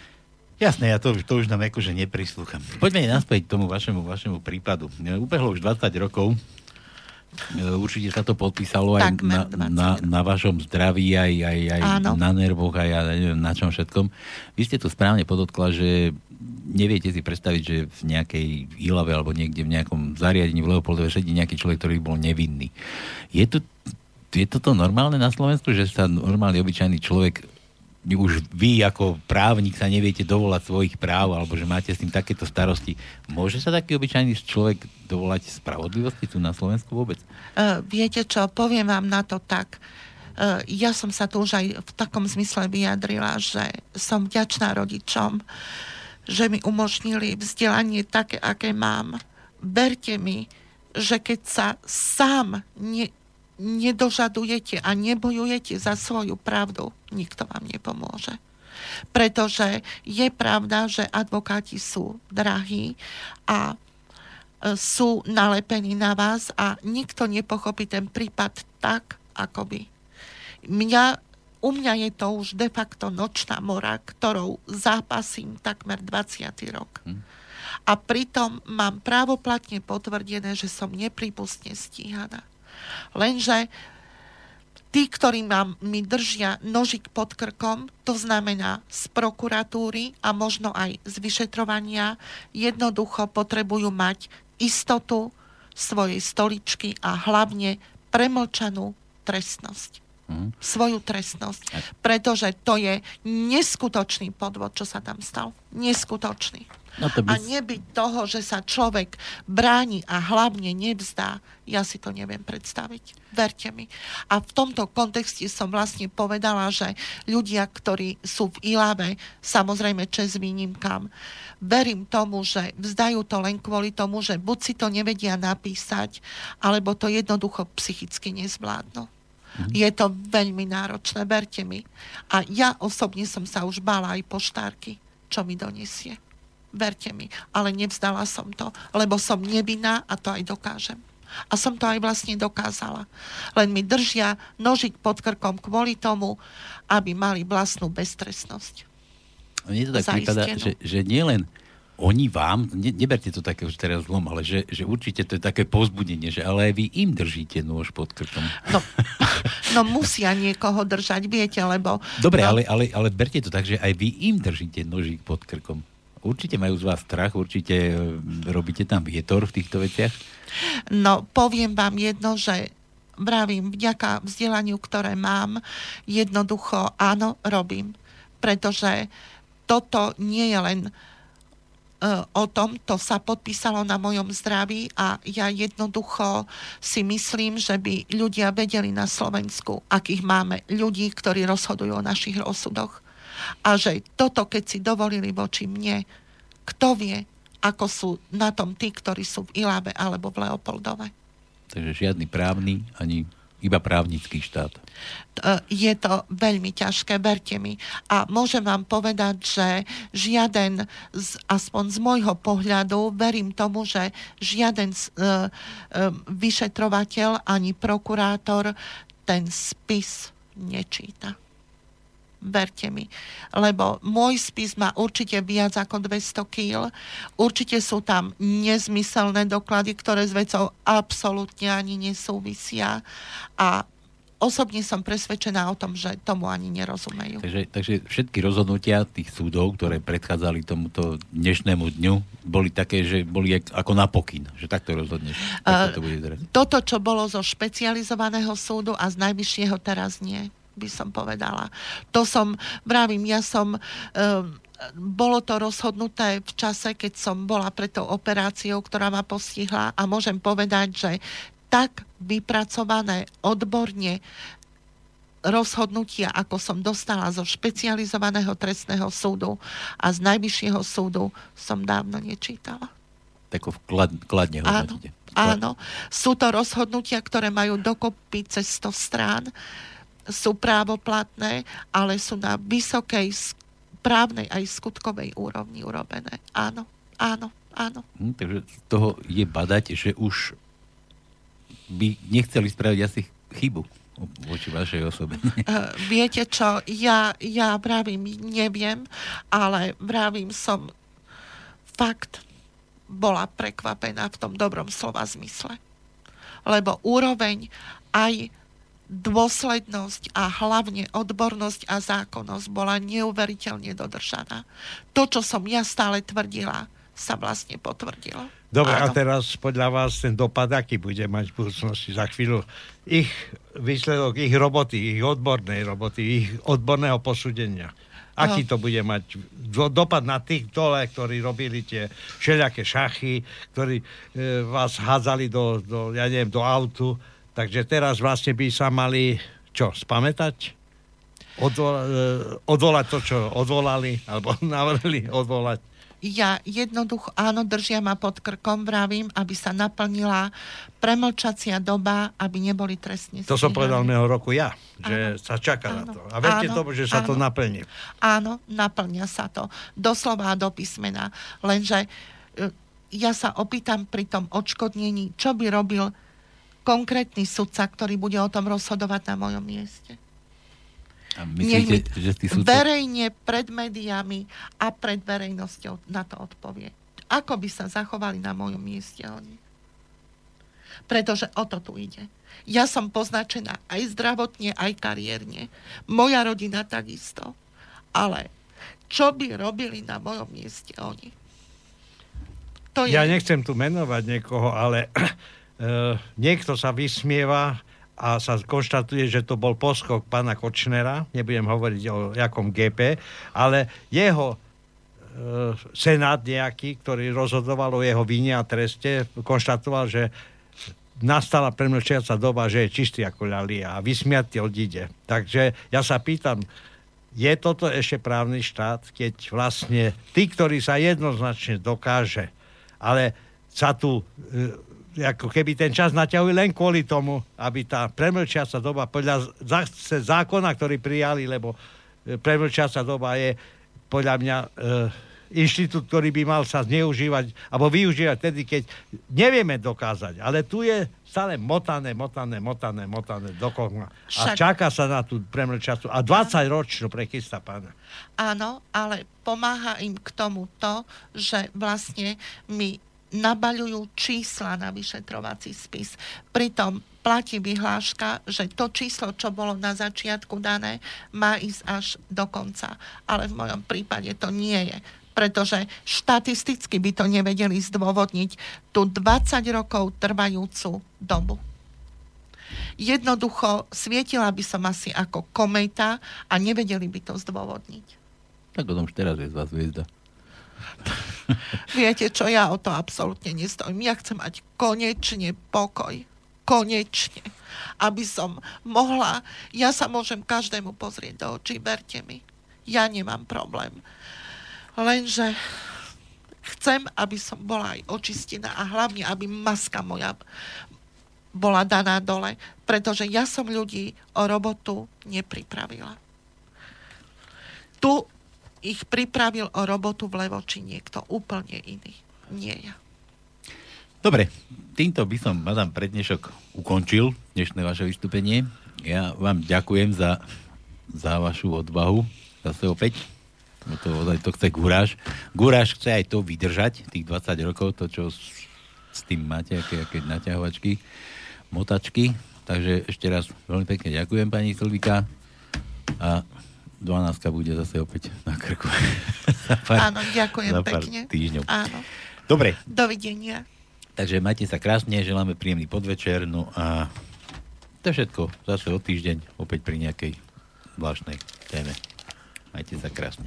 Jasné, ja to, to už nám akože neprislúcham. Poďme naspäť k tomu vašemu, vašemu prípadu. Ubehlo už 20 rokov. Určite sa to podpísalo aj na, na, na vašom zdraví, aj, aj, aj na nervoch, aj neviem na čom všetkom. Vy ste tu správne podotkla, že neviete si predstaviť, že v nejakej Ilave alebo niekde v nejakom zariadení v Leopoldove sedí nejaký človek, ktorý bol nevinný. Je, to, je toto normálne na Slovensku, že sa normálny obyčajný človek už vy ako právnik sa neviete dovolať svojich práv alebo že máte s tým takéto starosti. Môže sa taký obyčajný človek dovolať spravodlivosti tu na Slovensku vôbec? Uh, viete čo, poviem vám na to tak. Uh, ja som sa tu už aj v takom zmysle vyjadrila, že som vďačná rodičom, že mi umožnili vzdelanie také, aké mám. Berte mi, že keď sa sám ne, nedožadujete a nebojujete za svoju pravdu, nikto vám nepomôže. Pretože je pravda, že advokáti sú drahí a e, sú nalepení na vás a nikto nepochopí ten prípad tak, ako by. Mňa, u mňa je to už de facto nočná mora, ktorou zápasím takmer 20. rok. Hm. A pritom mám právoplatne potvrdené, že som nepripustne stíhaná. Lenže tí, ktorí mám, mi držia nožik pod krkom, to znamená z prokuratúry a možno aj z vyšetrovania, jednoducho potrebujú mať istotu svojej stoličky a hlavne premlčanú trestnosť. Mm. Svoju trestnosť. Pretože to je neskutočný podvod, čo sa tam stal. Neskutočný. No by... A nebyť toho, že sa človek bráni a hlavne nevzdá, ja si to neviem predstaviť. Verte mi. A v tomto kontexte som vlastne povedala, že ľudia, ktorí sú v Ilave, samozrejme čes výnimkám, verím tomu, že vzdajú to len kvôli tomu, že buď si to nevedia napísať, alebo to jednoducho psychicky nezvládnu. Mm-hmm. Je to veľmi náročné, verte mi. A ja osobne som sa už bála aj poštárky, čo mi donesie. Verte mi. Ale nevzdala som to, lebo som nevinná a to aj dokážem. A som to aj vlastne dokázala. Len mi držia nožik pod krkom kvôli tomu, aby mali vlastnú beztrestnosť. Mne to tak prípada, že, že nielen oni vám, ne, neberte to také už teraz zlom, ale že, že určite to je také pozbudenie, že ale aj vy im držíte nôž pod krkom. No, no musia niekoho držať, viete, lebo... Dobre, no, ale, ale, ale berte to tak, že aj vy im držíte nožík pod krkom určite majú z vás strach, určite e, robíte tam vietor v týchto veciach? No, poviem vám jedno, že vravím, vďaka vzdelaniu, ktoré mám, jednoducho áno, robím. Pretože toto nie je len o tom, to sa podpísalo na mojom zdraví a ja jednoducho si myslím, že by ľudia vedeli na Slovensku, akých máme ľudí, ktorí rozhodujú o našich rozsudoch a že toto, keď si dovolili voči mne, kto vie, ako sú na tom tí, ktorí sú v Ilábe alebo v Leopoldove. Takže žiadny právny, ani iba právnický štát. Je to veľmi ťažké, verte mi. A môžem vám povedať, že žiaden, z, aspoň z môjho pohľadu, verím tomu, že žiaden uh, uh, vyšetrovateľ ani prokurátor ten spis nečíta verte mi. Lebo môj spis má určite viac ako 200 kg. Určite sú tam nezmyselné doklady, ktoré s vecou absolútne ani nesúvisia. A osobne som presvedčená o tom, že tomu ani nerozumejú. Takže, takže všetky rozhodnutia tých súdov, ktoré predchádzali tomuto dnešnému dňu, boli také, že boli ako na pokyn, že takto rozhodneš. Uh, to bude Toto, čo bolo zo špecializovaného súdu a z najvyššieho teraz nie by som povedala. To som, vravím, ja som... Um, bolo to rozhodnuté v čase, keď som bola pred tou operáciou, ktorá ma postihla a môžem povedať, že tak vypracované odborne rozhodnutia, ako som dostala zo špecializovaného trestného súdu a z najvyššieho súdu, som dávno nečítala. Tak klad, kladne Áno, áno. Sú to rozhodnutia, ktoré majú dokopy cez 100 strán sú právoplatné, ale sú na vysokej právnej aj skutkovej úrovni urobené. Áno, áno, áno. Hm, takže z toho je badať, že už by nechceli spraviť asi chybu voči vašej osobe. Uh, viete čo, ja, ja vravím, neviem, ale vravím som fakt bola prekvapená v tom dobrom slova zmysle. Lebo úroveň aj dôslednosť a hlavne odbornosť a zákonnosť bola neuveriteľne dodržaná. To, čo som ja stále tvrdila, sa vlastne potvrdilo. Dobre, Áno. a teraz podľa vás ten dopad, aký bude mať v budúcnosti za chvíľu ich výsledok, ich roboty, ich odbornej roboty, ich odborného posúdenia. Aký no. to bude mať dopad na tých dole, ktorí robili tie všelijaké šachy, ktorí e, vás hádzali do, do, ja neviem, do autu. Takže teraz vlastne by sa mali, čo, spamätať? Odvola, e, odvolať to, čo odvolali, alebo navrhli odvolať ja jednoducho, áno, držia ma pod krkom, vravím, aby sa naplnila premlčacia doba, aby neboli trestne To som povedal minulého roku ja, že áno, sa čaká áno, na to. A verte áno, tomu, že sa áno, to naplní. Áno, naplňa sa to. Doslova do písmena. Lenže e, ja sa opýtam pri tom odškodnení, čo by robil konkrétny sudca, ktorý bude o tom rozhodovať na mojom mieste. A myslíte, že tí sudcov... verejne pred médiami a pred verejnosťou na to odpovie. Ako by sa zachovali na mojom mieste oni? Pretože o to tu ide. Ja som poznačená aj zdravotne, aj kariérne. Moja rodina takisto. Ale čo by robili na mojom mieste oni? To je... Ja nechcem tu menovať niekoho, ale niekto sa vysmieva a sa konštatuje, že to bol poskok pána Kočnera, nebudem hovoriť o jakom GP, ale jeho e, senát nejaký, ktorý rozhodoval o jeho vine a treste, konštatoval, že nastala premlčiaca doba, že je čistý ako ľalia a vysmiatý odíde. Takže ja sa pýtam, je toto ešte právny štát, keď vlastne tí, ktorí sa jednoznačne dokáže, ale sa tu e, ako keby ten čas naťahujú len kvôli tomu, aby tá premlčiaca doba podľa zákona, ktorý prijali, lebo e, premlčiaca doba je podľa mňa e, inštitút, ktorý by mal sa zneužívať alebo využívať tedy, keď nevieme dokázať. Ale tu je stále motané, motané, motané, motané dokoľa. A čaká sa na tú premlčiacu. A 20 ročno prechystá pána. Áno, ale pomáha im k tomu to, že vlastne my nabaľujú čísla na vyšetrovací spis. Pritom platí vyhláška, že to číslo, čo bolo na začiatku dané, má ísť až do konca. Ale v mojom prípade to nie je pretože štatisticky by to nevedeli zdôvodniť tú 20 rokov trvajúcu dobu. Jednoducho svietila by som asi ako kometa a nevedeli by to zdôvodniť. Tak o tom už teraz je z vás hviezda. Viete čo, ja o to absolútne nestojím. Ja chcem mať konečne pokoj. Konečne. Aby som mohla, ja sa môžem každému pozrieť do očí, verte mi. Ja nemám problém. Lenže chcem, aby som bola aj očistená a hlavne, aby maska moja bola daná dole, pretože ja som ľudí o robotu nepripravila. Tu ich pripravil o robotu v Levoči niekto úplne iný. Nie ja. Dobre, týmto by som, madam, prednešok ukončil dnešné vaše vystúpenie. Ja vám ďakujem za, za vašu odvahu. Zase opäť. No to, to chce Guráš. Guráš chce aj to vydržať, tých 20 rokov, to, čo s, s tým máte, aké, aké naťahovačky, motačky. Takže ešte raz veľmi pekne ďakujem, pani Silvika. A 12 bude zase opäť na krku. pár, Áno, ďakujem pekne. Týždňov. Áno. Dobre. Dovidenia. Takže majte sa krásne, želáme príjemný podvečer, no a to je všetko. Zase o týždeň, opäť pri nejakej zvláštnej téme. Majte sa krásne.